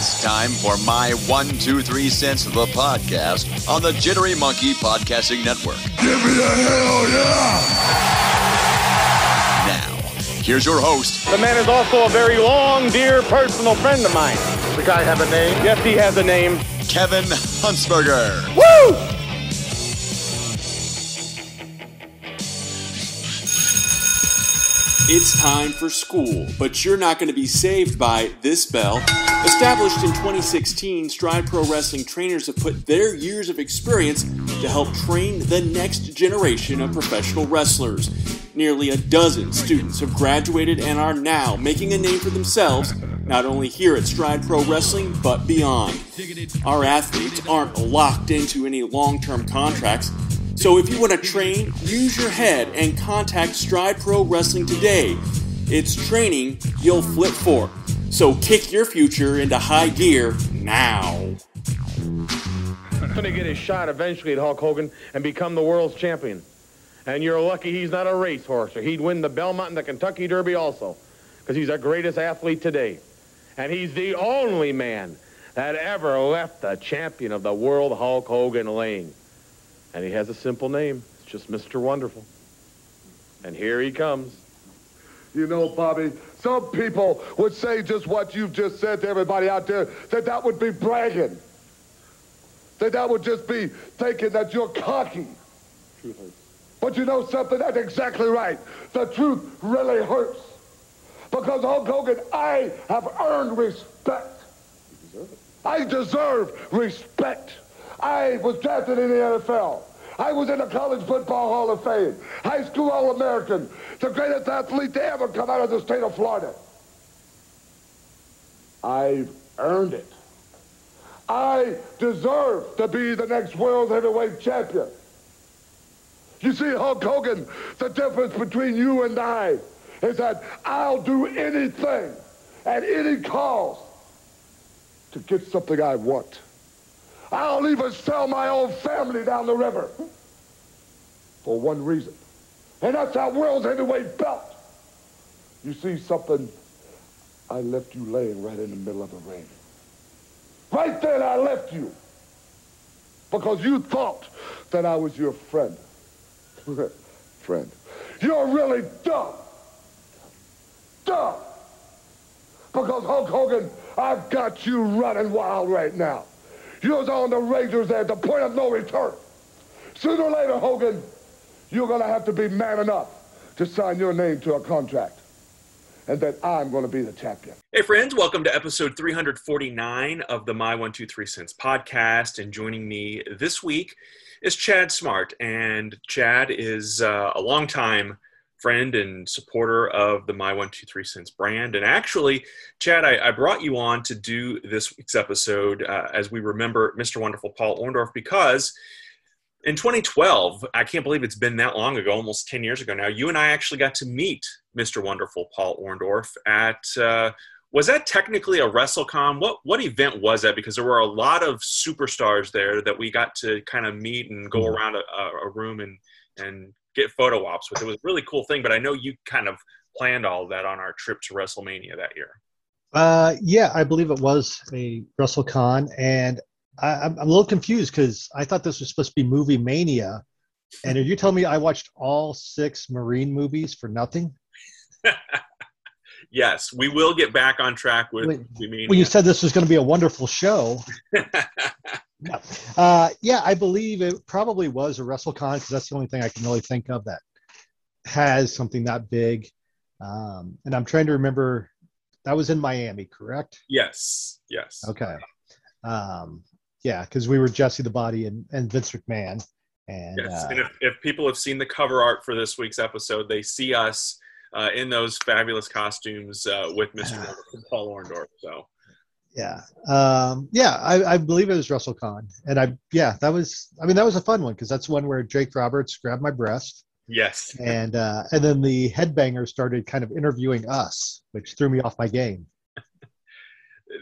It's time for my one, two, three cents of the podcast on the Jittery Monkey Podcasting Network. Give me a hell yeah! Now, here's your host, The man is also a very long, dear personal friend of mine. The guy have a name? Yes, he has a name. Kevin Huntsberger. Woo! It's time for school, but you're not going to be saved by this bell. Established in 2016, Stride Pro Wrestling trainers have put their years of experience to help train the next generation of professional wrestlers. Nearly a dozen students have graduated and are now making a name for themselves, not only here at Stride Pro Wrestling, but beyond. Our athletes aren't locked into any long term contracts. So if you want to train, use your head and contact Stride Pro Wrestling today. It's training you'll flip for. So kick your future into high gear now. He's Going to get his shot eventually at Hulk Hogan and become the world's champion. And you're lucky he's not a racehorse, or he'd win the Belmont and the Kentucky Derby also, because he's our greatest athlete today. And he's the only man that ever left the champion of the world, Hulk Hogan, laying. And he has a simple name. It's just Mr. Wonderful. And here he comes. You know, Bobby, some people would say just what you've just said to everybody out there, that that would be bragging. That that would just be thinking that you're cocky. But you know something? That's exactly right. The truth really hurts. Because Hulk Hogan, I have earned respect. You deserve I deserve respect. I was drafted in the NFL. I was in the College Football Hall of Fame. High school All-American. The greatest athlete to ever come out of the state of Florida. I've earned it. I deserve to be the next world heavyweight champion. You see, Hulk Hogan, the difference between you and I is that I'll do anything at any cost to get something I want. I'll even sell my own family down the river for one reason. And that's that world's heavyweight belt. You see something? I left you laying right in the middle of the ring. Right then I left you. Because you thought that I was your friend. friend. You're really dumb. Dumb. Because Hulk Hogan, I've got you running wild right now. You're on the razor's edge, the point of no return. Sooner or later, Hogan, you're going to have to be man enough to sign your name to a contract. And that I'm going to be the champion. Hey, friends, welcome to episode 349 of the My One Two Three Cents podcast. And joining me this week is Chad Smart. And Chad is uh, a longtime friend and supporter of the My One Two Three Cents brand. And actually, Chad, I, I brought you on to do this week's episode uh, as we remember Mr. Wonderful Paul Orndorff because in 2012, I can't believe it's been that long ago, almost 10 years ago now, you and I actually got to meet Mr. Wonderful Paul Orndorff at. Uh, was that technically a WrestleCon? What what event was that? Because there were a lot of superstars there that we got to kind of meet and go around a, a room and and get photo ops with. It was a really cool thing. But I know you kind of planned all of that on our trip to WrestleMania that year. Uh, yeah, I believe it was a WrestleCon, and I, I'm, I'm a little confused because I thought this was supposed to be Movie Mania, and are you telling me I watched all six Marine movies for nothing? yes, we will get back on track with When- Movie Mania. When you said this was going to be a wonderful show, uh, yeah, I believe it probably was a WrestleCon because that's the only thing I can really think of that has something that big. Um, and I'm trying to remember. That was in Miami, correct? yes, yes. Okay. Um, yeah, because we were Jesse the Body and, and Vince McMahon. And Yes, uh, and if, if people have seen the cover art for this week's episode, they see us uh, in those fabulous costumes uh, with Mr. Wonderful Paul Orndorff. So Yeah, um, yeah, I, I believe it was WrestleCon, and I yeah, that was I mean that was a fun one because that's one where Jake Roberts grabbed my breast, Yes. and uh, and then the headbanger started kind of interviewing us, which threw me off my game.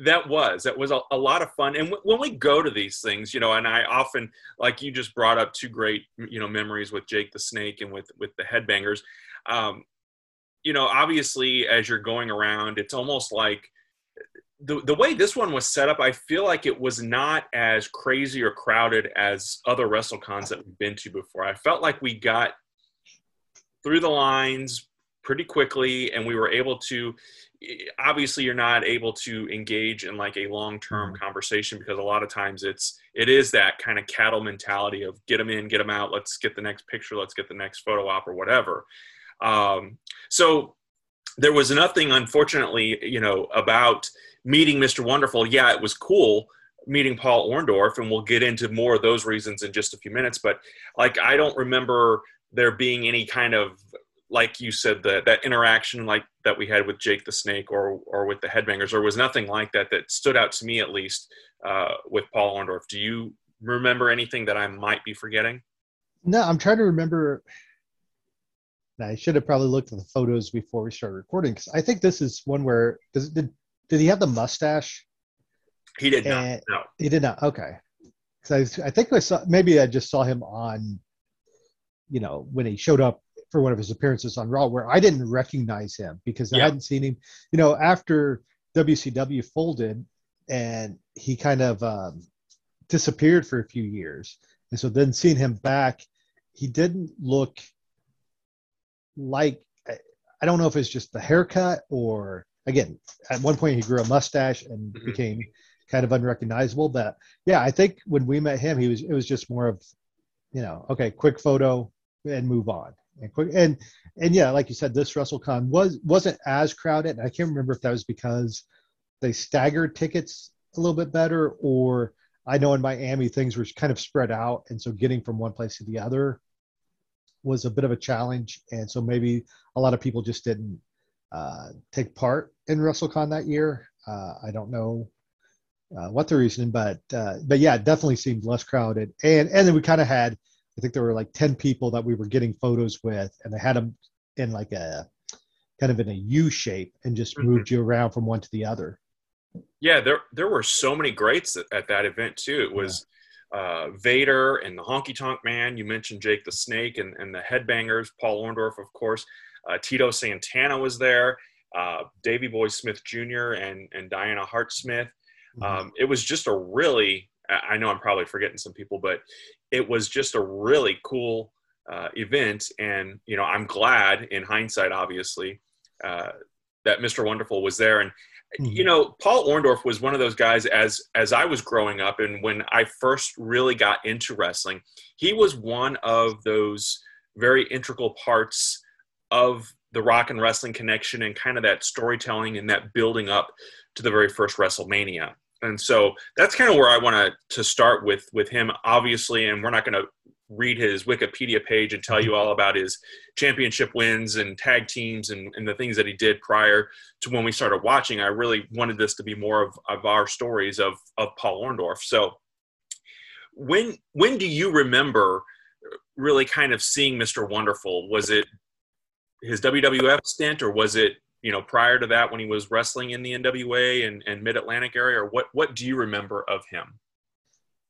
that was that was a, a lot of fun. And w- when we go to these things you know and i often like you just brought up two great you know memories with jake the snake and with with the headbangers. Um you know obviously as you're going around it's almost like the, the way this one was set up i feel like it was not as crazy or crowded as other wrestlecons that we've been to before. I felt like we got through the lines pretty quickly and we were able to obviously you're not able to engage in like a long-term conversation because a lot of times it's it is that kind of cattle mentality of get them in get them out let's get the next picture let's get the next photo op or whatever. Um, so there was nothing unfortunately you know about meeting mr wonderful yeah it was cool meeting paul orndorff and we'll get into more of those reasons in just a few minutes but like i don't remember there being any kind of like you said that that interaction like that we had with Jake the Snake or or with the Headbangers there was nothing like that that stood out to me at least uh, with Paul Orndorff. Do you remember anything that I might be forgetting? No, I'm trying to remember. I should have probably looked at the photos before we started recording because I think this is one where does did did he have the mustache? He did not. Eh, No. He did not. Okay, because I, I think I saw maybe I just saw him on, you know, when he showed up for one of his appearances on Raw, where I didn't recognize him because I hadn't seen him. You know, after WCW folded and he kind of um, disappeared for a few years, and so then seeing him back, he didn't look like I, don't know if it's just the haircut or again at one point he grew a mustache and Mhm. became kind of unrecognizable but yeah i think when we met him he was it was just more of you know okay quick photo and move on. And quick and and yeah like you said this Russell wrestlecon was wasn't as crowded. And i can't remember if that was because they staggered tickets a little bit better or i know in miami things were kind of spread out. And so getting from one place to the other was a bit of a challenge and so maybe a lot of people just didn't uh, take part in wrestlecon that year uh, i don't know uh, what the reason, but uh, but yeah, it definitely seemed less crowded. And and then we kind of had, I think there were like ten people that we were getting photos with, and they had them in like a kind of in a U shape and just Mhm. moved you around from one to the other. Yeah, there there were so many greats at, at that event too. It was uh, Vader and the Honky Tonk Man. You mentioned Jake the Snake and, and the Headbangers. Paul Orndorff, of course. Uh, Tito Santana was there. Uh, Davy Boy Smith Jr. and and Diana Hart Smith. Um, it was just a really. I I know I'm probably forgetting some people, but it was just a really cool uh, event. And you know, I'm glad in hindsight, obviously, uh, that Mr. Wonderful was there. And Mm-hmm. you know, Paul Orndorff was one of those guys as as I was growing up and when I first really got into wrestling, he was one of those very integral parts of the rock and wrestling connection and kind of that storytelling and that building up to the very first WrestleMania. And so that's kind of where I want to to start with with him obviously and we're not going to read his Wikipedia page and tell you all about his championship wins and tag teams and, and the things that he did prior to when we started watching. I really wanted this to be more of, of our stories of, of Paul Orndorff. So when when do you remember really kind of seeing Mr. Wonderful? Was it his WWF stint or was it, you know, prior to that when he was wrestling in the NWA and, and mid Atlantic area? Or what what do you remember of him?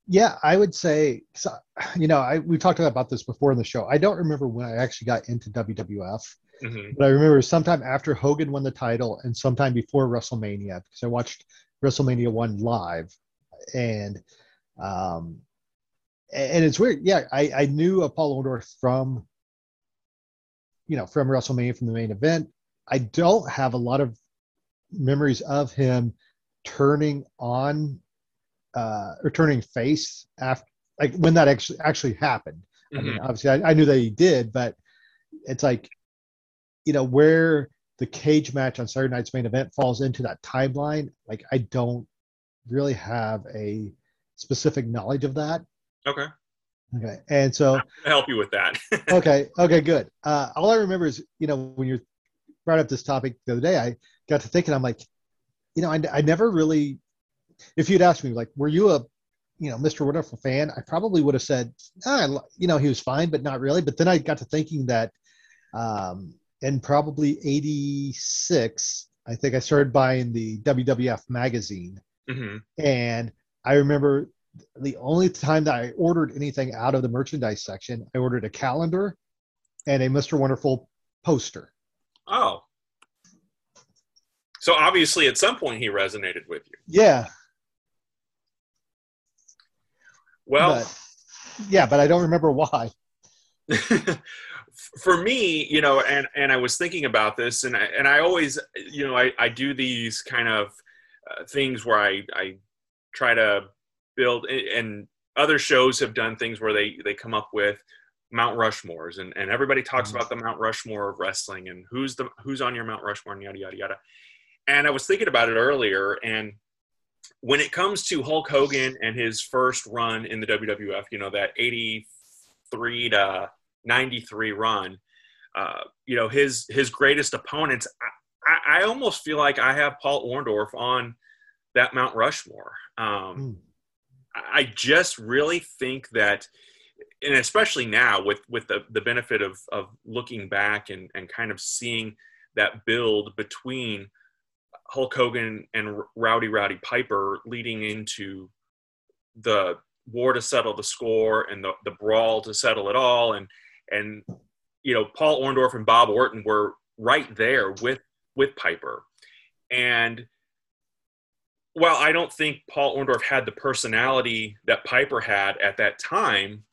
Yeah, I would say, you know, I we talked about this before in the show. I don't remember when I actually got into WWF. Mhm. But I remember sometime after Hogan won the title and sometime before WrestleMania because I watched WrestleMania one live, and um, and it's weird. Yeah, I I knew Apollo Orndorff from, you know, from WrestleMania from the main event. I don't have a lot of memories of him turning on uh, or turning face after like when that actually actually happened. I mean, Mhm. obviously, I, I knew that he did, but it's like, you know, where the cage match on Saturday night's main event falls into that timeline. Like, I don't really have a specific knowledge of that. Okay. Okay, and so help you with that. okay, okay, good. Uh, all I remember is, you know, when you're brought up this topic the other day, I got to thinking, I'm like, you know, I, I never really if you'd asked me, like, were you a, you know, Mr. Wonderful fan? I probably would have said, ah, you know, he was fine, but not really. But then I got to thinking that, um, in probably '86, I think I started buying the WWF magazine, hmm and I remember the only time that I ordered anything out of the merchandise section, I ordered a calendar and a Mr. Wonderful poster. Oh. So obviously, at some point, he resonated with you. Yeah, Well, but yeah, but I don't remember why. for me, you know, and and I was thinking about this, and I, and I always, you know, I, I do these kind of uh, things where I I try to build, and other shows have done things where they they come up with Mount Rushmores, and and everybody talks Mhm. about the Mount Rushmore of wrestling, and who's the who's on your Mount Rushmore, and yada yada yada. And I was thinking about it earlier, and when it comes to Hulk Hogan and his first run in the WWF, you know, that 83 to 93 run, uh, you know, his his greatest opponents, I, I, almost feel like I have Paul Orndorff on that Mount Rushmore. Um, Hmm. I just really think that, and especially now with with the, the benefit of of looking back and and kind of seeing that build between Hulk Hogan and Rowdy Roddy Piper leading into the war to settle the score and the, the brawl to settle it all. And and you know Paul Orndorff and Bob Orton were right there with with Piper. And while I don't think Paul Orndorff had the personality that Piper had at that time,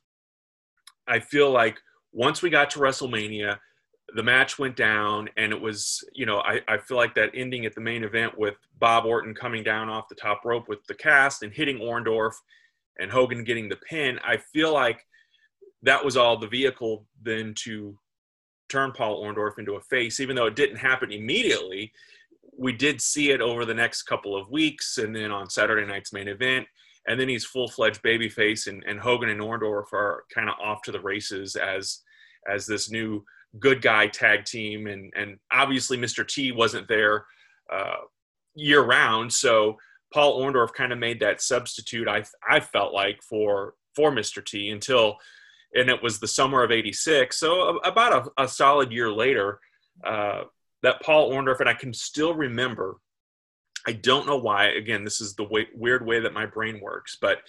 I feel like once we got to WrestleMania, the match went down, and it was, you know, I, I feel like that ending at the main event with Bob Orton coming down off the top rope with the cast and hitting Orndorff and Hogan getting the pin. I feel like that was all the vehicle then to turn Paul Orndorff into a face, even though it didn't happen immediately we did see it over the next couple of weeks, and then on Saturday night's main event, and then he's full fledged babyface, and, and Hogan and Orndorff are kind of off to the races as as this new good guy tag team, and and obviously Mr. T wasn't there uh, year round, so Paul Orndorff kind of made that substitute. I I felt like for for Mr. T until, and it was the summer of '86, so about a, a solid year later. Uh, that Paul Orndorff, and I can still remember. I don't know why. Again, this is the way, weird way that my brain works, but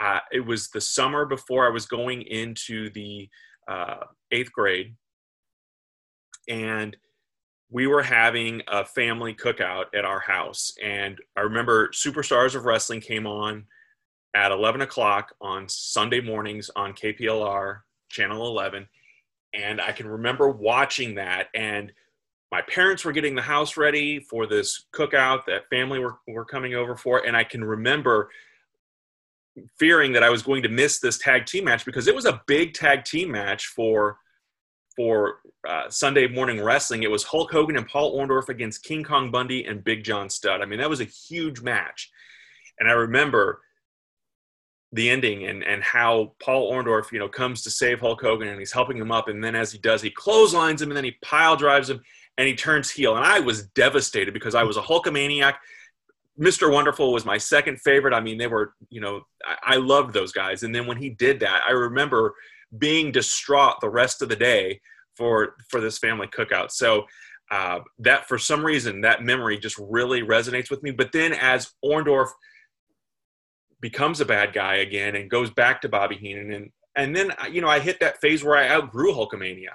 uh, it was the summer before I was going into the uh, eighth grade, and we were having a family cookout at our house. And I remember Superstars of Wrestling came on at 11 o'clock on Sunday mornings on KPLR channel 11, and I can remember watching that. And my parents were getting the house ready for this cookout that family were, were coming over for. And i can remember fearing that i was going to miss this tag team match because it was a big tag team match for for uh, sunday morning wrestling it was hulk hogan and paul orndorff against king kong bundy and big john studd i mean that was a huge match and i remember the ending and and how Paul Orndorff, you know, comes to save Hulk Hogan and he's helping him up, and then as he does, he clotheslines him and then he pile drives him and he turns heel. And I was devastated because I was a Hulkamaniac. Mr. Wonderful was my second favorite. I mean, they were, you know, I, I loved those guys. And then when he did that, I remember being distraught the rest of the day for for this family cookout. So uh, that for some reason that memory just really resonates with me. But then as Orndorff becomes a bad guy again and goes back to Bobby Heenan and and then you know I hit that phase where I outgrew Hulkamania,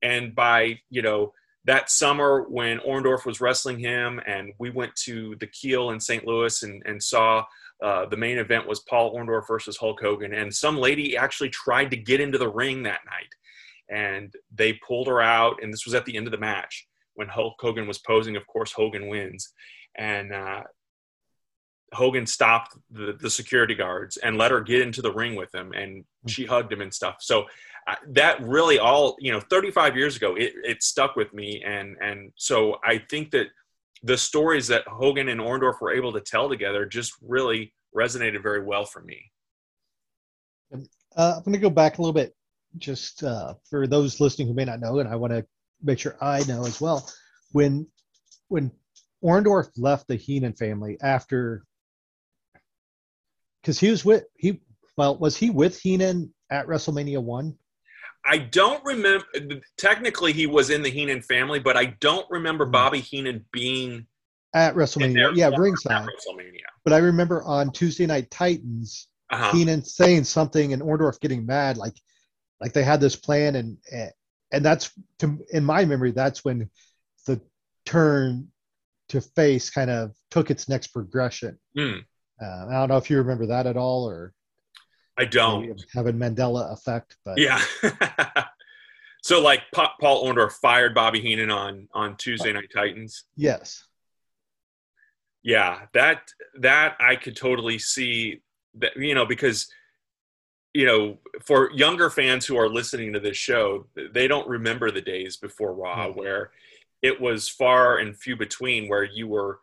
and by you know that summer when Orndorff was wrestling him and we went to the Kiel in St. Louis and and saw. Uh, the main event was Paul Orndorff versus Hulk Hogan, and some lady actually tried to get into the ring that night, and they pulled her out. And this was at the end of the match when Hulk Hogan was posing. Of course, Hogan wins, and uh, Hogan stopped the, the security guards and let her get into the ring with him, and she hugged him and stuff. So uh, that really all you know, 35 years ago, it, it stuck with me, and and so I think that the stories that Hogan and Orndorff were able to tell together just really resonated very well for me. Uh, I'm going to go back a little bit, just uh, for those listening who may not know, and I want to make sure I know as well. When when Orndorff left the Heenan family after because he was with he. Well, was he with Heenan at WrestleMania one? I don't remember. Technically, he was in the Heenan family, but I don't remember Hmm. Bobby Heenan being At WrestleMania, yeah, ringside. WrestleMania. But I remember on Tuesday Night Titans, Uh-huh. Heenan saying something and Orndorff getting mad, like like they had this plan, and and that's to, in my memory, that's when the turn to face kind of took its next progression. Hmm. Uh, I don't know if you remember that at all, or I don't. having Mandela effect, but Yeah. so, like, Pa- Paul Orndorff fired Bobby Heenan on on Tuesday Night Titans. yes, Yeah, that that I could totally see that you know because you know for younger fans who are listening to this show, they don't remember the days before Raw Mhm. where it was far and few between where you were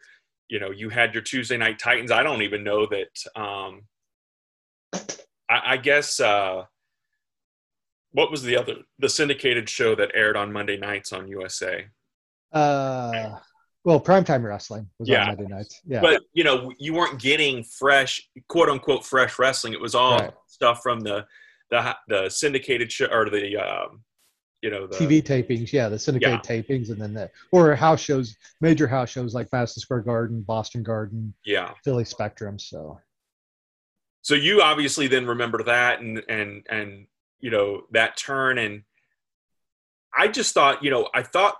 you know you had your Tuesday Night Titans. I don't even know that. Um, I, I guess uh, what was the other the syndicated show that aired on Monday nights on USA? uh, well, primetime wrestling was Yeah. on Monday nights. Yeah, but you know you weren't getting fresh quote unquote fresh wrestling it was all Right. stuff from the the the syndicated show or the um you know the TV tapings, yeah, the syndicated tapings, and then the or house shows, major house shows like Madison Square Garden, Boston Garden, yeah Philly Spectrum. So so you obviously then remember that and and and you know that turn. And i just thought you know i thought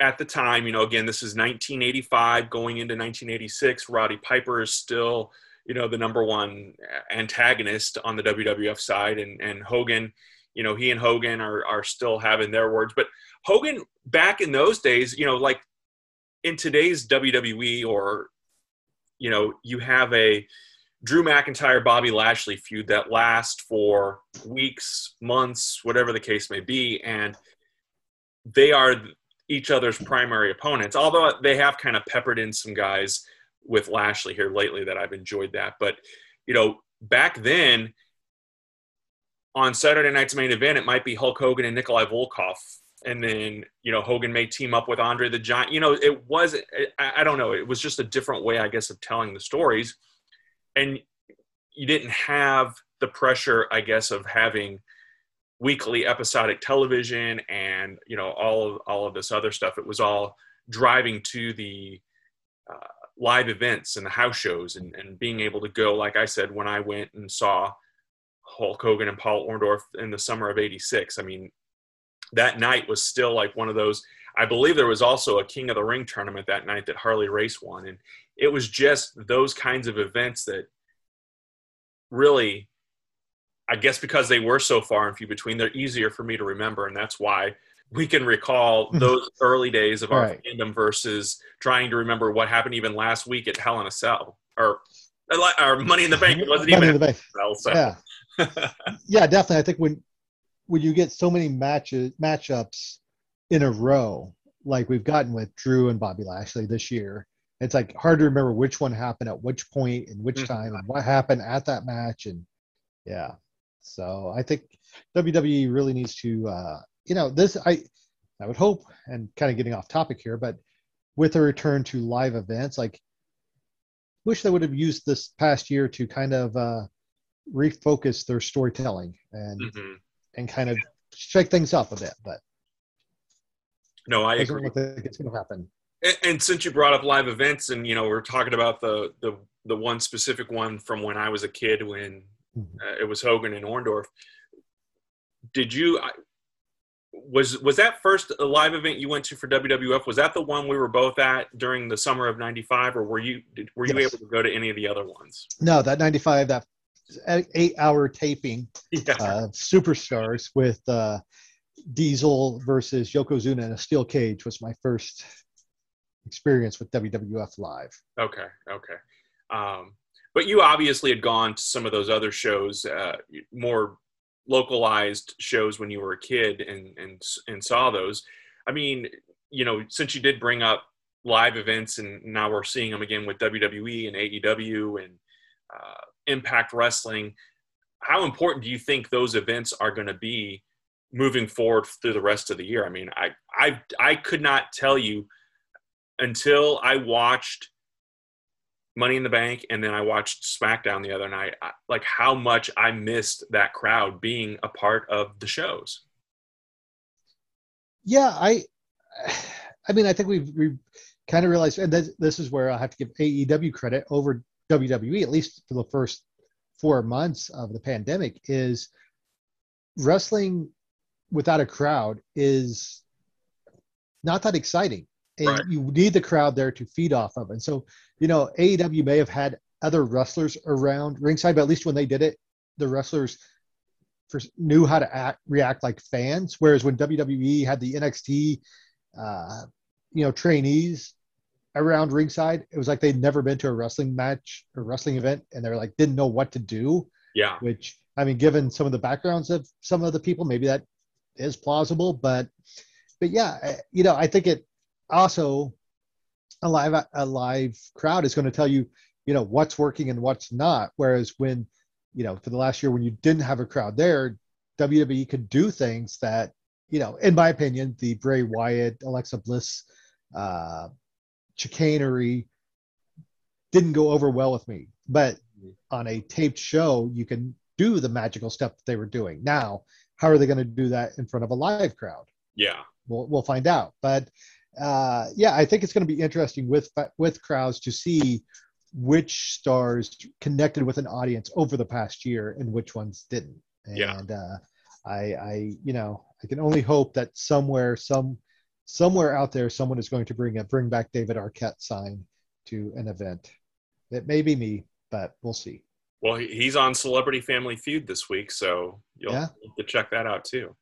at the time you know again this is 1985 going into 1986 roddy piper is still you know the number one antagonist on the wwf side. And and hogan you know he and hogan are are still having their words. But hogan back in those days you know like in today's wwe or you know you have a Drew McIntyre, Bobby Lashley feud that lasts for weeks, months, whatever the case may be, and they are each other's primary opponents. Although they have kind of peppered in some guys with Lashley here lately that I've enjoyed that, but you know, back then on Saturday night's main event, it might be Hulk Hogan and Nikolai Volkov. And then, you know, Hogan may team up with Andre the Giant. You know, it was, I don't know, it was just a different way, I guess, of telling the stories and you didn't have the pressure i guess of having weekly episodic television and you know all of all of this other stuff. It was all driving to the uh, live events and the house shows and, and being able to go like i said when i went and saw hulk hogan and paul orndorff in the summer of 86 i mean that night was still like one of those i believe there was also a king of the ring tournament that night that harley race won and it was just those kinds of events that really i guess because they were so far and few between they're easier for me to remember and that's why we can recall those early days of our Right. fandom versus trying to remember what happened even last week at hell in a cell or uh, or money in the bank it wasn't Money even in the Bank. cell so Yeah, yeah, definitely. I think when when you get so many matches matchups in a row, like we've gotten with Drew and Bobby Lashley this year, it's like hard to remember which one happened at which point and which Mhm. time and what happened at that match. And yeah, so I think WWE really needs to, uh, you know, this I I would hope, and kind of getting off topic here, but with a return to live events, like wish they would have used this past year to kind of uh, refocus their storytelling and Mhm. and kind of shake things up a bit. But no i agree like it's going to happen. And, and since you brought up live events, and you know, we're talking about the the the one specific one from when I was a kid, when Mhm. uh, it was Hogan and Orndorff. Did you? I- Was was that first live event you went to for WWF? Was that the one we were both at during the summer of '95, or were you did, were you Yes. able to go to any of the other ones? No, that 95, that eight hour taping Yeah, uh, superstars with uh, Diesel versus Yokozuna in a steel cage was my first experience with WWF live. Okay, okay. Um, but you obviously had gone to some of those other shows, uh, more localized shows when you were a kid, and and and saw those. I mean, you know, since you did bring up live events, and now we're seeing them again with WWE and AEW and uh, Impact Wrestling. How important do you think those events are going to be moving forward through the rest of the year? I mean, I I I could not tell you until I watched Money in the Bank, and then I watched SmackDown the other night. Like how much I missed that crowd being a part of the shows. Yeah, I, I mean, I think we've we kind of realized, and this, this is where I have to give AEW credit over WWE, at least for the first four months of the pandemic, is wrestling without a crowd is not that exciting. And Right. you need the crowd there to feed off of. And so, you know, AEW may have had other wrestlers around ringside, but at least when they did it, the wrestlers first knew how to act, react like fans. Whereas when WWE had the NXT, uh, you know, trainees around ringside, it was like they'd never been to a wrestling match or wrestling event, and they're like didn't know what to do Yeah, which I mean, given some of the backgrounds of some of the people, maybe that is plausible. But, but yeah, you know, I think it also a live a live crowd is going to tell you, you know, what's working and what's not. Whereas when, you know, for the last year when you didn't have a crowd there, WWE could do things that, you know, in my opinion, the Bray Wyatt, Alexa Bliss, uh, chicanery didn't go over well with me. But on a taped show, you can do the magical stuff that they were doing. Now, how are they going to do that in front of a live crowd? yeah, We'll, we'll find out. But uh, yeah, I think it's going to be interesting with with crowds to see which stars connected with an audience over the past year and which ones didn't. And Yeah. uh, I, I, you know, I can only hope that somewhere, some somewhere out there, someone is going to bring a bring back David Arquette sign to an event. It may be me, but we'll see. Well, he's on Celebrity Family Feud this week, so you'll Yeah. have to check that out too.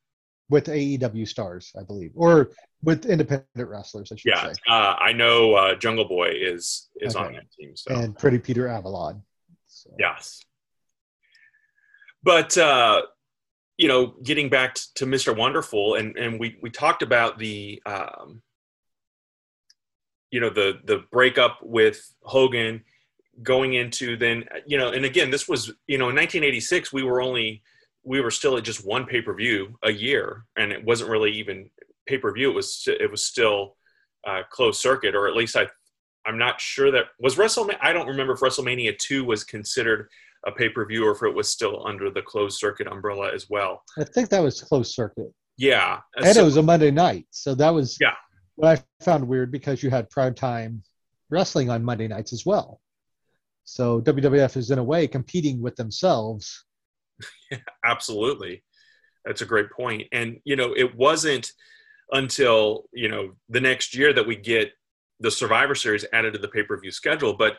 with AEW stars, I believe, or with independent wrestlers, I should Yeah, say, uh, I know uh, Jungle Boy is is on that team. So and Pretty Peter Avalon. So, yes, but uh, you know, getting back to Mr. Wonderful, and and we we talked about the um, you know the the breakup with Hogan going into then you know and again this was you know in 1986 we were only we were still at just one pay-per-view a year and it wasn't really even pay-per-view it was it was still uh, closed circuit or at least i i'm not sure that was wrestlemania i don't remember if wrestlemania 2 was considered a pay-per-view or if it was still under the closed circuit umbrella as well I think that was closed circuit, yeah and So- it was a Monday night, so that was Yeah. What I found weird because you had prime time wrestling on Monday nights as well. So WWF is in a way competing with themselves. absolutely that's a great point. and you know it wasn't until you know the next year that we get the survivor series added to the pay-per-view schedule but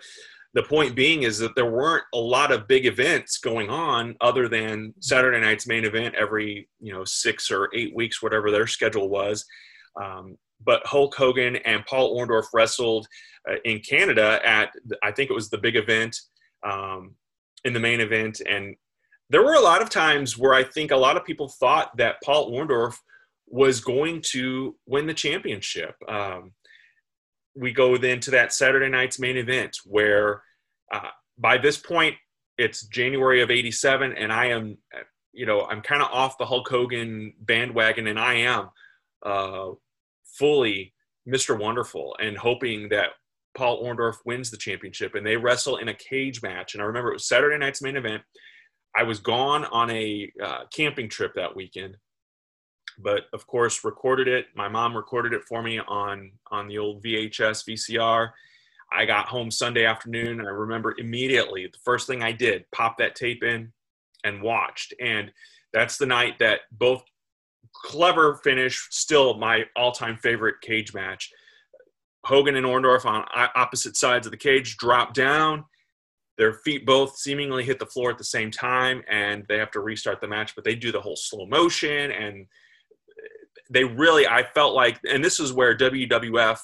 the point being is that there weren't a lot of big events going on other than saturday night's main event every you know six or eight weeks whatever their schedule was um, but hulk hogan and paul orndorff wrestled uh, in canada at i think it was the big event um, in the main event and there were a lot of times where I think a lot of people thought that Paul Orndorff was going to win the championship. Um, we go then to that Saturday night's main event where uh, by this point it's January of 87 and I am, uh, you know, I'm kind of off the Hulk Hogan bandwagon and I am uh, fully Mr. Wonderful and hoping that Paul Orndorff wins the championship and they wrestle in a cage match. And I remember it was Saturday night's main event. I was gone on a uh, camping trip that weekend, but of course recorded it. My mom recorded it for me on on the old VHS VCR. I got home Sunday afternoon. I remember immediately the first thing I did, pop that tape in and watched. And that's the night that both clever finish, still my all-time favorite cage match. Hogan and Orndorff on opposite sides of the cage drop down their feet both seemingly hit the floor at the same time and they have to restart the match but they do the whole slow motion and they really i felt like and this is where wwf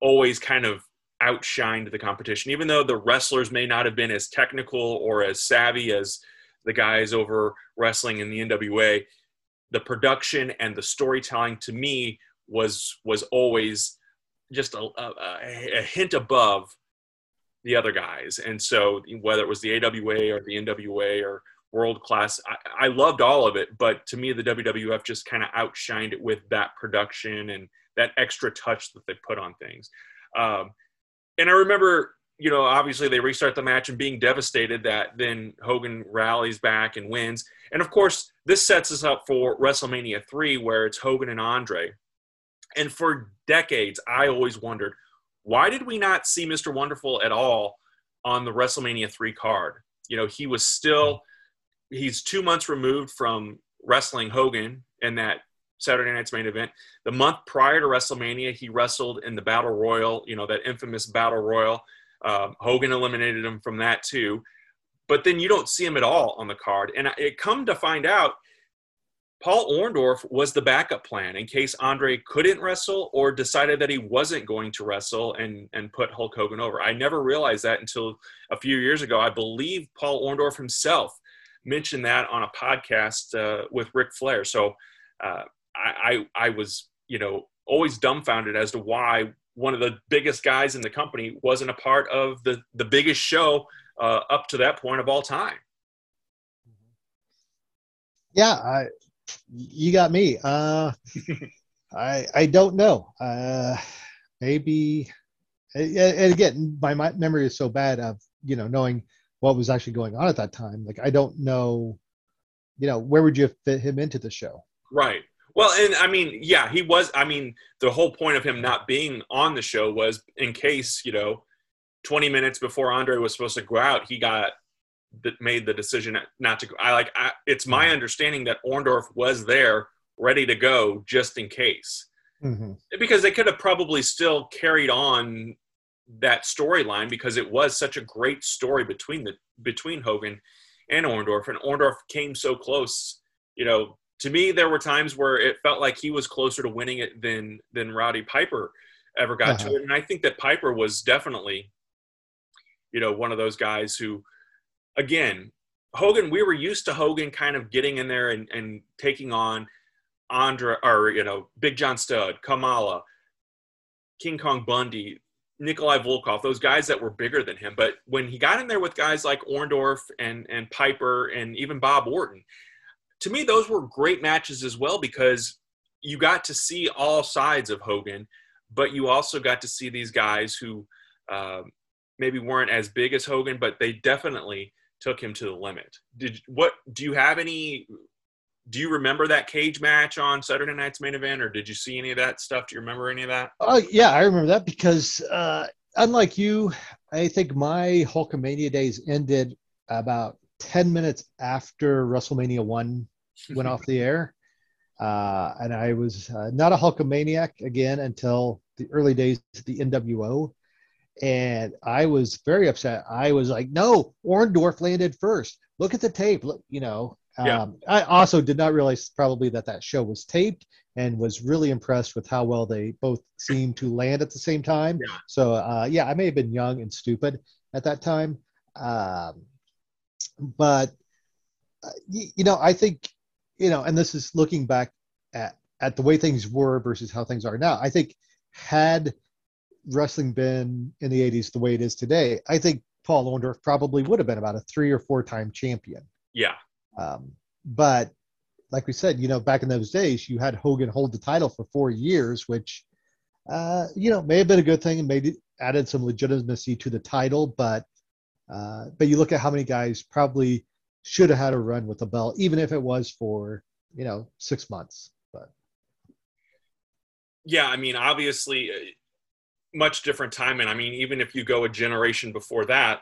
always kind of outshined the competition even though the wrestlers may not have been as technical or as savvy as the guys over wrestling in the nwa the production and the storytelling to me was was always just a, a, a hint above the other guys. And so whether it was the AWA or the NWA or world class, I, I loved all of it. But to me, the WWF just kind of outshined it with that production and that extra touch that they put on things. Um, and I remember you know, obviously they restart the match and being devastated that then Hogan rallies back and wins. And of course, this sets us up for WrestleMania 3, where it's Hogan and Andre. And for decades, I always wondered why did we not see Mr. Wonderful at all on the WrestleMania 3 card? You know, he was still, he's two months removed from wrestling Hogan in that Saturday night's main event. The month prior to WrestleMania, he wrestled in the Battle Royal, you know, that infamous Battle Royal. Um, Hogan eliminated him from that too. But then you don't see him at all on the card. And it come to find out, Paul Orndorff was the backup plan in case Andre couldn't wrestle or decided that he wasn't going to wrestle and, and put Hulk Hogan over. I never realized that until a few years ago. I believe Paul Orndorff himself mentioned that on a podcast uh, with Ric Flair. So uh, I, I, I was, you know, always dumbfounded as to why one of the biggest guys in the company wasn't a part of the, the biggest show uh, up to that point of all time. Yeah, I, you got me. Uh, I I don't know. Uh, maybe, and again, my, my memory is so bad of you know knowing what was actually going on at that time. Like I don't know, you know, where would you fit him into the show? Right. Well, and I mean, yeah, he was. I mean, the whole point of him not being on the show was in case you know, 20 minutes before Andre was supposed to go out, he got that made the decision not to go. I like. I, it's my understanding that Orndorff was there, ready to go, just in case, mm-hmm. because they could have probably still carried on that storyline because it was such a great story between the between Hogan and Orndorff, and Orndorff came so close. You know, to me, there were times where it felt like he was closer to winning it than than Roddy Piper ever got uh-huh. to it, and I think that Piper was definitely, you know, one of those guys who again, Hogan, we were used to Hogan kind of getting in there and, and taking on Andre or you know Big John Studd, Kamala, King Kong Bundy, Nikolai Volkov, those guys that were bigger than him. But when he got in there with guys like Orndorff and and Piper and even Bob Orton, to me those were great matches as well because you got to see all sides of Hogan, but you also got to see these guys who uh, maybe weren't as big as Hogan, but they definitely took him to the limit. Did what? Do you have any? Do you remember that cage match on Saturday Night's main event, or did you see any of that stuff? Do you remember any of that? Oh yeah, I remember that because uh, unlike you, I think my Hulkamania days ended about ten minutes after WrestleMania one went off the air, uh, and I was uh, not a Hulkamaniac again until the early days of the NWO and I was very upset. I was like, "No, Orndorff landed first. Look at the tape. Look, you know." Yeah. Um, I also did not realize probably that that show was taped, and was really impressed with how well they both seemed to land at the same time. Yeah. So uh, yeah, I may have been young and stupid at that time, um, but uh, you, you know, I think you know, and this is looking back at at the way things were versus how things are now. I think had wrestling been in the 80s the way it is today, I think Paul Orndorff probably would have been about a three or four time champion. Yeah. Um, but like we said, you know, back in those days, you had Hogan hold the title for four years, which, uh, you know, may have been a good thing and maybe added some legitimacy to the title. But, uh, but you look at how many guys probably should have had a run with the belt, even if it was for, you know, six months. But yeah, I mean, obviously, much different time. And I mean, even if you go a generation before that,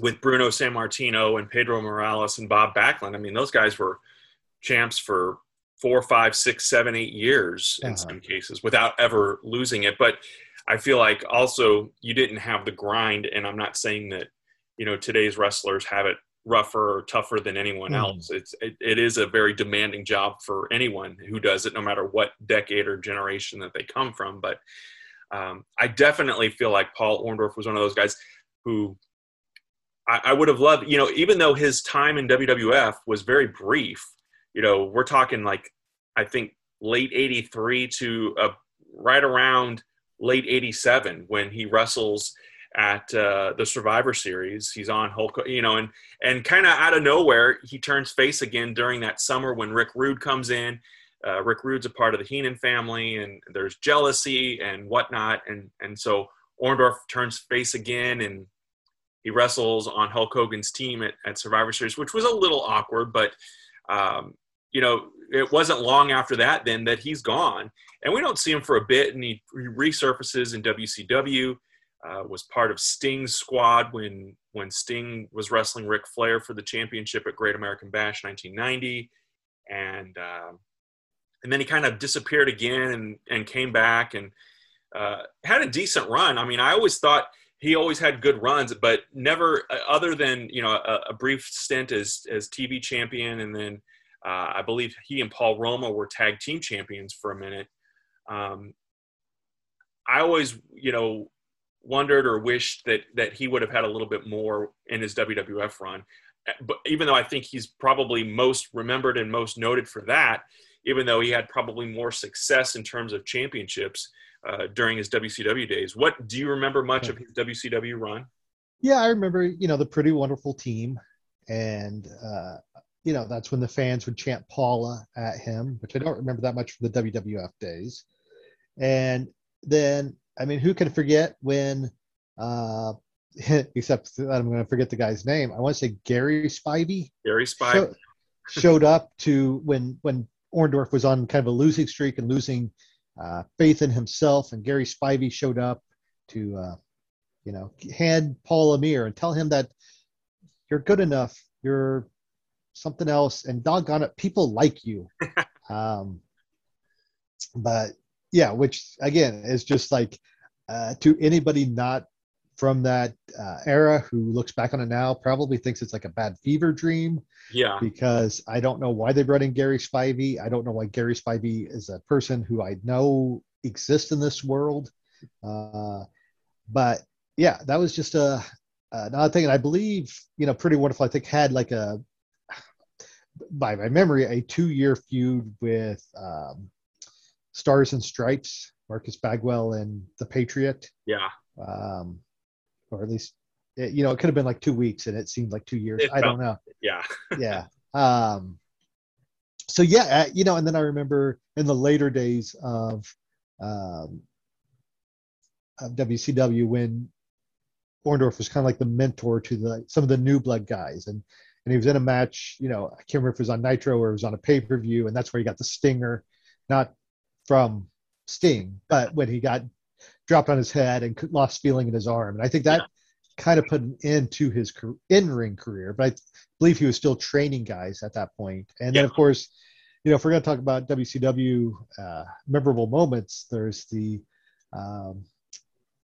with Bruno Sammartino and Pedro Morales and Bob Backlund, I mean, those guys were champs for four, five, six, seven, eight years in uh-huh. some cases without ever losing it. But I feel like also you didn't have the grind. And I'm not saying that, you know, today's wrestlers have it rougher or tougher than anyone mm. else. It's it, it is a very demanding job for anyone who does it, no matter what decade or generation that they come from. But um, I definitely feel like Paul Orndorff was one of those guys who I, I, would have loved, you know, even though his time in WWF was very brief, you know, we're talking like, I think late 83 to uh, right around late 87 when he wrestles at uh, the Survivor Series. He's on Hulk, you know, and and kind of out of nowhere, he turns face again during that summer when Rick Rude comes in uh, Rick Rude's a part of the Heenan family, and there's jealousy and whatnot, and and so Orndorff turns face again and he wrestles on Hulk Hogan's team at, at Survivor Series, which was a little awkward, but um, you know, it wasn't long after that then that he's gone, and we don't see him for a bit, and he, he resurfaces in WCW. Uh, was part of Sting's squad when when Sting was wrestling Ric Flair for the championship at Great American Bash 1990, and uh, and then he kind of disappeared again and and came back and uh, had a decent run. I mean, I always thought he always had good runs, but never uh, other than you know a, a brief stint as as TV champion, and then uh, I believe he and Paul Roma were tag team champions for a minute. Um, I always you know wondered or wished that that he would have had a little bit more in his WWF run. But even though I think he's probably most remembered and most noted for that, even though he had probably more success in terms of championships, uh, during his WCW days. What do you remember much of his WCW run? Yeah, I remember, you know, the pretty wonderful team. And, uh, you know, that's when the fans would chant Paula at him, which I don't remember that much from the WWF days. And then, I mean, who can forget when, uh, except that I'm going to forget the guy's name. I want to say Gary Spivey. Gary Spivey showed up to when when Orndorff was on kind of a losing streak and losing uh, faith in himself. And Gary Spivey showed up to, uh, you know, hand Paul Amir and tell him that you're good enough. You're something else. And doggone it, people like you. um, but yeah, which again is just like uh, to anybody not from that uh, era who looks back on it now probably thinks it's like a bad fever dream. Yeah. Because I don't know why they brought in Gary Spivey. I don't know why Gary Spivey is a person who I know exists in this world. Uh, but yeah, that was just a another thing. And I believe, you know, Pretty Wonderful, I think had like a, by my memory, a two year feud with um, Stars and Stripes, Marcus Bagwell and the Patriot. Yeah. Um, or at least it, you know it could have been like two weeks and it seemed like two years i don't know yeah yeah um so yeah uh, you know and then i remember in the later days of um of wcw when orndorff was kind of like the mentor to the some of the new blood guys and and he was in a match you know i can't remember if it was on nitro or it was on a pay-per-view and that's where he got the stinger not from sting but when he got dropped on his head and lost feeling in his arm. And I think that yeah. kind of put an end to his in-ring career. But I believe he was still training guys at that point. And yeah. then, of course, you know, if we're going to talk about WCW uh, memorable moments, there's the, um,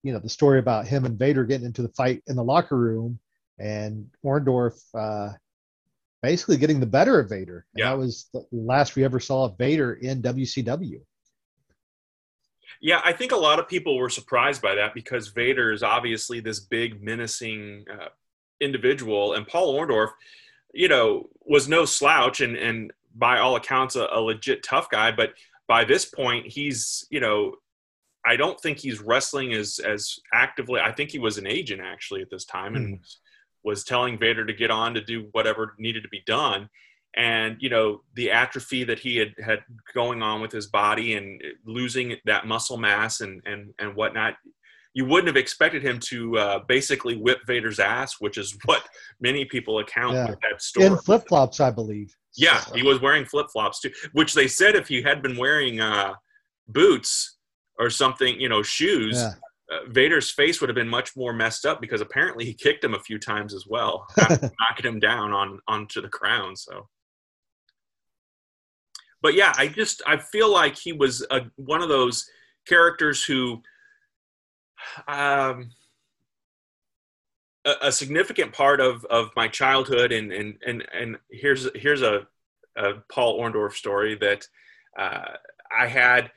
you know, the story about him and Vader getting into the fight in the locker room, and Orndorff uh, basically getting the better of Vader. And yeah. that was the last we ever saw of Vader in WCW. Yeah, I think a lot of people were surprised by that because Vader is obviously this big, menacing uh, individual, and Paul Orndorff, you know, was no slouch and and by all accounts a, a legit tough guy. But by this point, he's you know, I don't think he's wrestling as as actively. I think he was an agent actually at this time and mm. was telling Vader to get on to do whatever needed to be done and you know the atrophy that he had had going on with his body and losing that muscle mass and and and whatnot you wouldn't have expected him to uh, basically whip Vader's ass, which is what many people account yeah. with that story. In flip flops, I believe. Yeah, so. he was wearing flip flops too, which they said if he had been wearing uh, boots or something, you know, shoes, yeah. uh, Vader's face would have been much more messed up because apparently he kicked him a few times as well, knocking him down on onto the crown. So but yeah, I just I feel like he was a, one of those characters who, um, a, a, significant part of of my childhood, and and and and here's here's a, a Paul Orndorff story that uh, I had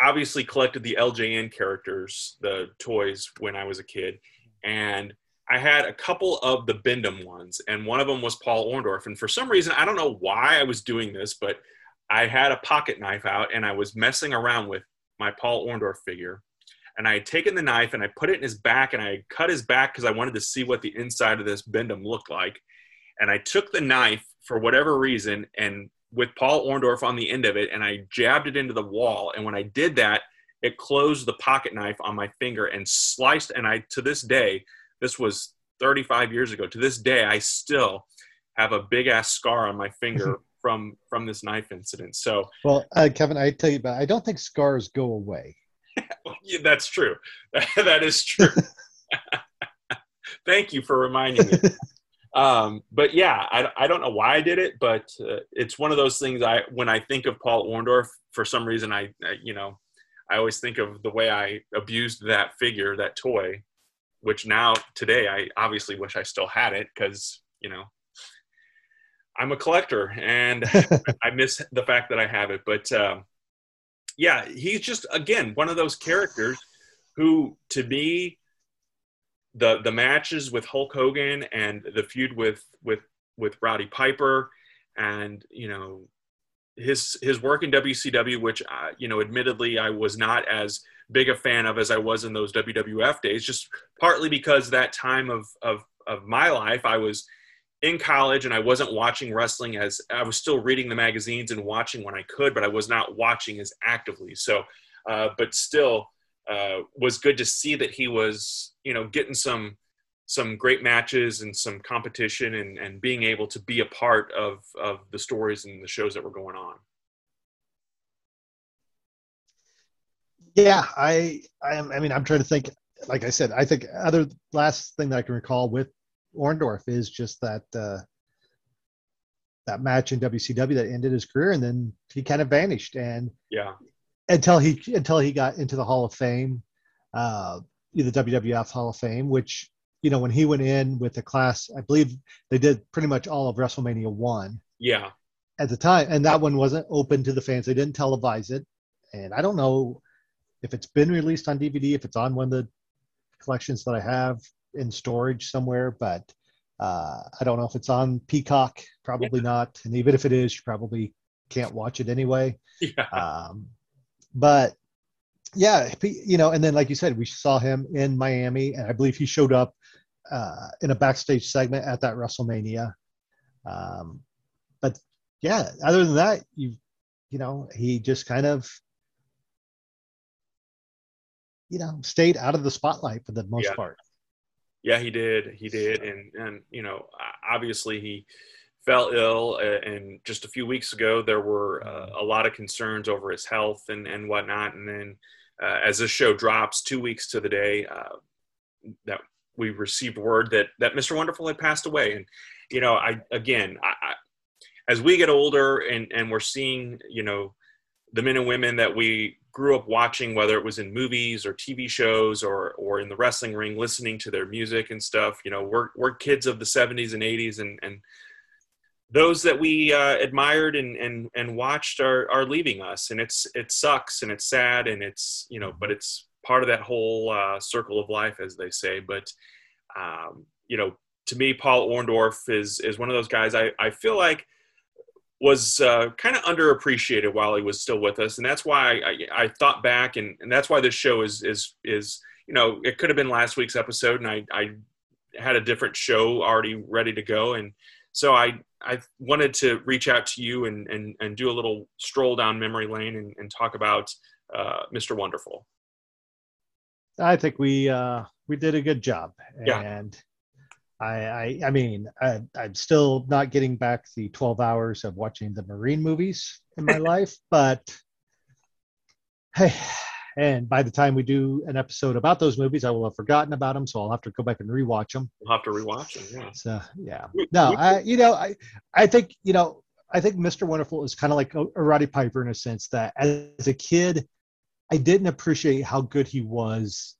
obviously collected the LJN characters, the toys when I was a kid, and I had a couple of the Bend-Em ones, and one of them was Paul Orndorff. And for some reason, I don't know why I was doing this, but I had a pocket knife out and I was messing around with my Paul Orndorff figure. And I had taken the knife and I put it in his back and I cut his back because I wanted to see what the inside of this Bend-Em looked like. And I took the knife for whatever reason and with Paul Orndorff on the end of it and I jabbed it into the wall. And when I did that, it closed the pocket knife on my finger and sliced. And I, to this day, this was 35 years ago. To this day, I still have a big ass scar on my finger from from this knife incident. So, well, uh, Kevin, I tell you, but I don't think scars go away. yeah, that's true. that is true. Thank you for reminding me. um, but yeah, I, I don't know why I did it, but uh, it's one of those things. I when I think of Paul Orndorff, for some reason, I, I you know, I always think of the way I abused that figure, that toy, which now today I obviously wish I still had it because you know I'm a collector and I miss the fact that I have it. But um, yeah, he's just again one of those characters who, to me, the the matches with Hulk Hogan and the feud with with with Roddy Piper, and you know his his work in WCW, which uh, you know, admittedly, I was not as big a fan of as I was in those WWF days, just partly because that time of of of my life, I was in college and I wasn't watching wrestling as I was still reading the magazines and watching when I could, but I was not watching as actively. So, uh, but still, uh, was good to see that he was, you know, getting some some great matches and some competition and, and being able to be a part of, of the stories and the shows that were going on. Yeah, I, I. I mean, I'm trying to think. Like I said, I think other last thing that I can recall with Orndorff is just that uh, that match in WCW that ended his career, and then he kind of vanished. And yeah, until he until he got into the Hall of Fame, uh, the WWF Hall of Fame, which you know, when he went in with the class, I believe they did pretty much all of WrestleMania one. Yeah. At the time, and that one wasn't open to the fans. They didn't televise it, and I don't know if it's been released on DVD, if it's on one of the collections that I have in storage somewhere, but uh, I don't know if it's on Peacock. Probably yeah. not, and even if it is, you probably can't watch it anyway. Yeah. Um, but yeah, you know, and then like you said, we saw him in Miami, and I believe he showed up uh, in a backstage segment at that WrestleMania. Um, but yeah, other than that, you you know, he just kind of you know stayed out of the spotlight for the most yeah. part. Yeah, he did. He did, and and you know, obviously he fell ill, and just a few weeks ago there were uh, a lot of concerns over his health and and whatnot, and then uh, as this show drops two weeks to the day uh, that we received word that that Mr. Wonderful had passed away. And you know, I again, I, I, as we get older and and we're seeing, you know, the men and women that we grew up watching, whether it was in movies or TV shows or or in the wrestling ring, listening to their music and stuff. You know, we're we're kids of the '70s and '80s, and and those that we uh, admired and, and and watched are are leaving us, and it's it sucks and it's sad and it's you know, but it's part of that whole uh, circle of life, as they say. But um, you know, to me, Paul Orndorff is is one of those guys. I I feel like was uh, kind of underappreciated while he was still with us, and that's why I, I thought back, and, and that's why this show is is is you know it could have been last week's episode, and I I had a different show already ready to go, and so I I wanted to reach out to you and and, and do a little stroll down memory lane and, and talk about uh, Mr. Wonderful. I think we uh, we did a good job, yeah. and I I, I mean I, I'm still not getting back the 12 hours of watching the Marine movies in my life, but hey, and by the time we do an episode about those movies, I will have forgotten about them, so I'll have to go back and rewatch them. We'll have to rewatch them. Yeah. So yeah, no, I you know I I think you know I think Mr. Wonderful is kind of like a, a Roddy Piper in a sense that as a kid, I didn't appreciate how good he was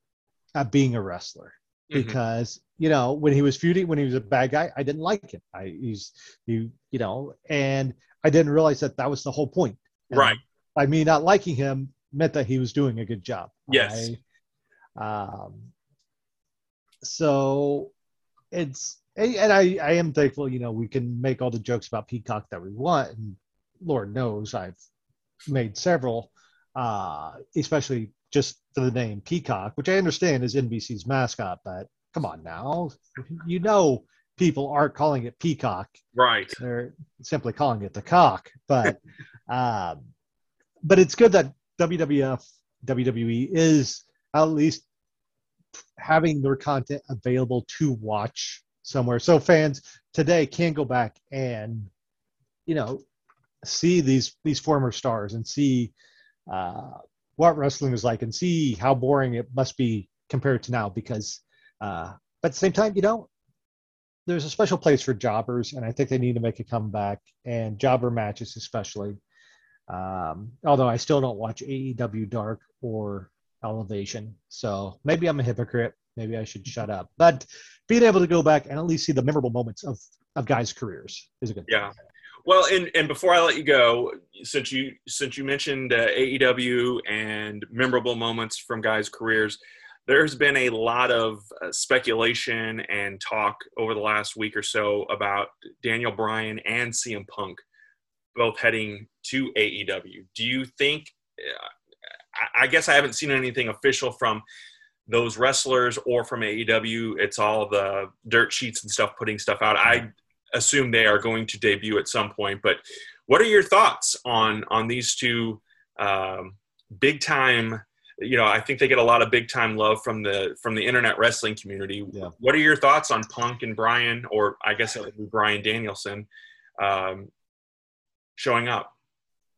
at being a wrestler mm-hmm. because you know when he was feuding when he was a bad guy, I didn't like him. I he's he you know and I didn't realize that that was the whole point. And right. By me not liking him, meant that he was doing a good job. Yes. I, um, so it's and I, I am thankful, you know, we can make all the jokes about Peacock that we want, and Lord knows I've made several, uh, especially just for the name Peacock, which I understand is NBC's mascot, but come on now, you know, people aren't calling it Peacock, right? They're simply calling it the cock, but, um, but it's good that WWF WWE is at least having their content available to watch somewhere. So fans today can go back and, you know, see these these former stars and see uh, what wrestling is like and see how boring it must be compared to now. Because, uh, but at the same time, you know, there's a special place for jobbers, and I think they need to make a comeback and jobber matches especially. Um, although I still don't watch AEW Dark or Elevation, so maybe I'm a hypocrite. Maybe I should shut up. But being able to go back and at least see the memorable moments of of guys' careers is a good. Yeah. Well, and and before I let you go, since you since you mentioned uh, AEW and memorable moments from guys' careers, there's been a lot of uh, speculation and talk over the last week or so about Daniel Bryan and CM Punk both heading to AEW. Do you think? Uh, I guess I haven't seen anything official from those wrestlers or from AEW. It's all the dirt sheets and stuff putting stuff out. I assume they are going to debut at some point. But what are your thoughts on on these two um, big time? You know, I think they get a lot of big time love from the from the internet wrestling community. Yeah. What are your thoughts on Punk and Bryan, or I guess it would be Bryan Danielson, um, showing up?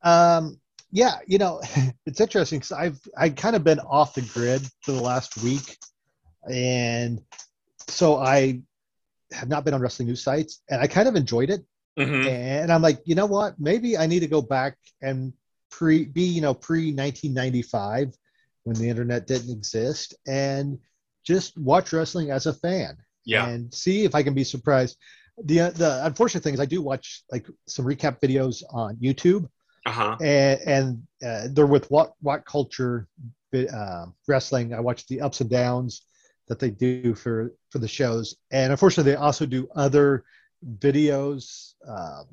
Um, yeah, you know, it's interesting because I've I kind of been off the grid for the last week, and so I have not been on wrestling news sites, and I kind of enjoyed it. Mm-hmm. And I'm like, you know what? Maybe I need to go back and pre be you know pre 1995 when the internet didn't exist and just watch wrestling as a fan Yeah. and see if I can be surprised. The the unfortunate thing is I do watch like some recap videos on YouTube Uh huh. and and uh, they're with what WhatCulture uh, wrestling. I watch the ups and downs that they do for for the shows, and unfortunately, they also do other videos, um,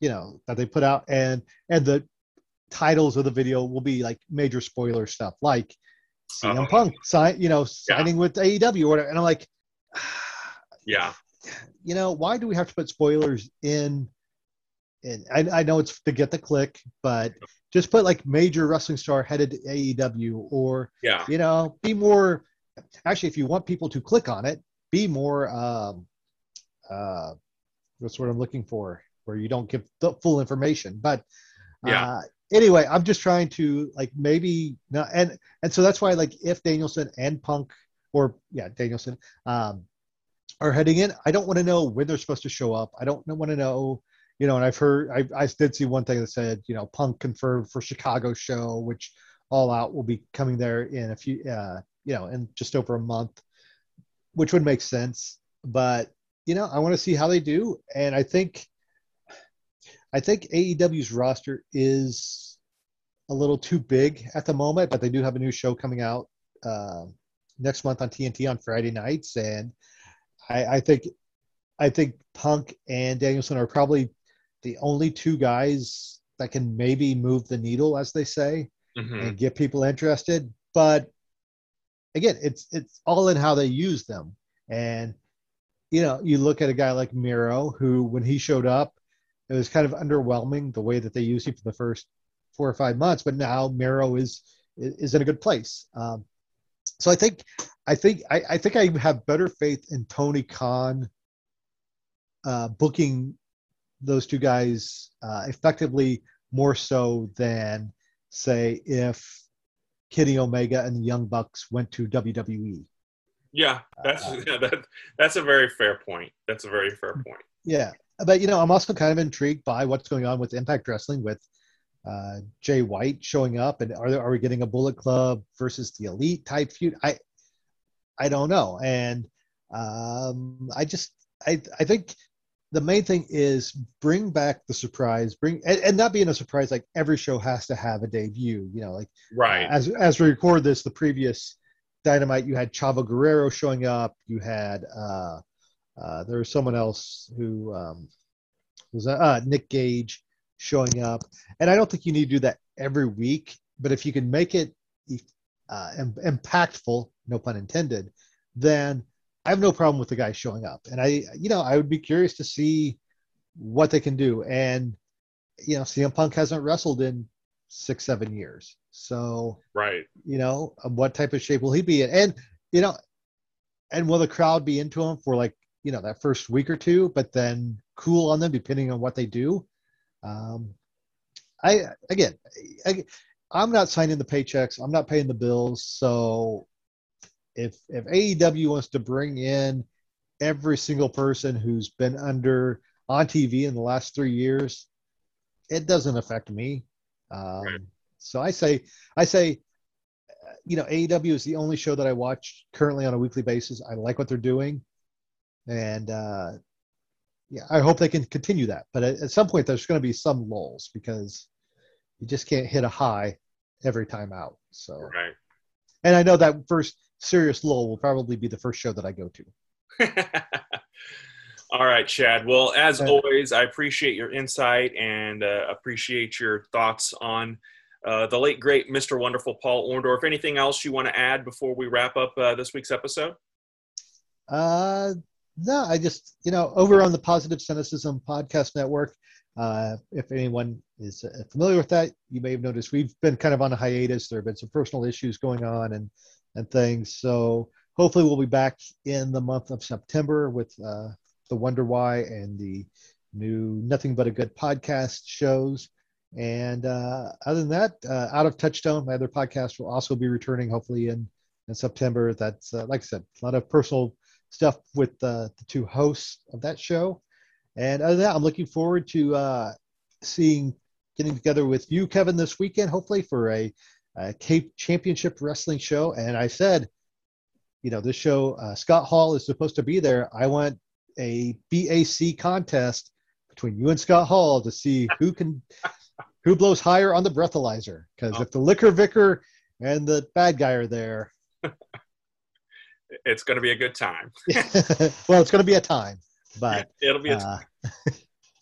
you know, that they put out, and and the titles of the video will be like major spoiler stuff, like CM Uh-oh. Punk sign, you know, Yeah. signing with AEW or whatever, and I'm like. Yeah. you know, why do we have to put spoilers in? And I, I know it's to get the click, but just put like major wrestling star headed to AEW or, Yeah. you know, be more. Actually, if you want people to click on it, be more. Um, uh, that's what I'm looking for, where you don't give the full information. But Yeah. uh, anyway, I'm just trying to like maybe not, and and so that's why like if Danielson and Punk or yeah Danielson um, are heading in, I don't want to know when they're supposed to show up. I don't want to know, you know. And I've heard I I did see one thing that said you know Punk confirmed for Chicago show, which All Out will be coming there in a few uh, you know in just over a month, which would make sense. But you know I want to see how they do, and I think I think AEW's roster is a little too big at the moment, but they do have a new show coming out uh, next month on TNT on Friday nights, and I, I think I think Punk and Danielson are probably the only two guys that can maybe move the needle, as they say, hmm and get people interested. But again, it's it's all in how they use them. And you know, you look at a guy like Miro, who when he showed up, it was kind of underwhelming the way that they used him for the first four or five months. But now Miro is is in a good place. Um, so I think I think I, I think I have better faith in Tony Khan uh, booking those two guys uh, effectively more so than say if Kenny Omega and the Young Bucks went to. WWE. Yeah. That's Uh, yeah, that, that's a very fair point. That's a very fair point. Yeah, but you know, I'm also kind of intrigued by what's going on with Impact Wrestling with uh, Jay White showing up, and are there, are we getting a Bullet Club versus the Elite type feud? I I don't know, and um, I just I I think the main thing is bring back the surprise, bring and, and not being a surprise like every show has to have a debut. You know, like Right. as as we record this, the previous Dynamite, you had Chavo Guerrero showing up. You had uh, uh, there was someone else who um, was uh, Nick Gage showing up, and I don't think you need to do that every week. But if you can make it uh, impactful, no pun intended, then I have no problem with the guy showing up. And I, you know, I would be curious to see what they can do. And you know, CM Punk hasn't wrestled in six, seven years. So right, you know, what type of shape will he be in? And you know, and will the crowd be into him for like you know that first week or two, but then cool on them depending on what they do? Um, I again, I, I'm not signing the paychecks. I'm not paying the bills. So if if AEW wants to bring in every single person who's been under on TV in the last three years, it doesn't affect me. Um, right. So I say, I say, you know, AEW is the only show that I watch currently on a weekly basis. I like what they're doing, and uh, yeah, I hope they can continue that. But at, at some point, there's going to be some lulls because you just can't hit a high every time out. So, right. And I know that first serious lull will probably be the first show that I go to. All right, Chad. Well, as uh, always, I appreciate your insight and uh, appreciate your thoughts on uh, the late great Mr. Wonderful Paul Orndorff. Anything else you want to add before we wrap up uh, this week's episode? Uh, no, I just you know over on the Positive Cynicism Podcast Network. Uh, if anyone is uh, familiar with that, you may have noticed we've been kind of on a hiatus. There have been some personal issues going on and and things. So hopefully we'll be back in the month of September with uh, the Wonder Why and the new Nothing But a Good podcast shows. And uh, other than that, uh, Out of Touchstone, my other podcast, will also be returning hopefully in, in September. That's, uh, like I said, a lot of personal stuff with uh, the two hosts of that show. And other than that, I'm looking forward to uh, seeing, getting together with you, Kevin, this weekend, hopefully for a, a Cape Championship Wrestling show. And I said, you know, this show, uh, Scott Hall is supposed to be there. I want a BAC contest between you and Scott Hall to see who can who blows higher on the breathalyzer. Because oh. if the liquor vicar and the bad guy are there, it's going to be a good time. well, it's going to be a time, but it'll be a uh, time. Uh,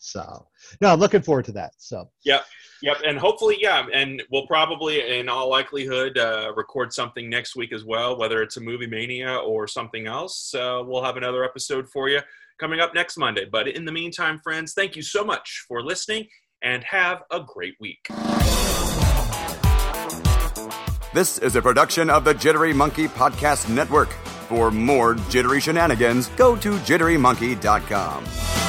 so, no, I'm looking forward to that. So, yep. Yep, and hopefully, yeah, and we'll probably, in all likelihood, uh, record something next week as well, whether it's a movie mania or something else. Uh, we'll have another episode for you coming up next Monday. But in the meantime, friends, thank you so much for listening and have a great week. This is a production of the Jittery Monkey Podcast Network. For more jittery shenanigans, go to jitterymonkey.com.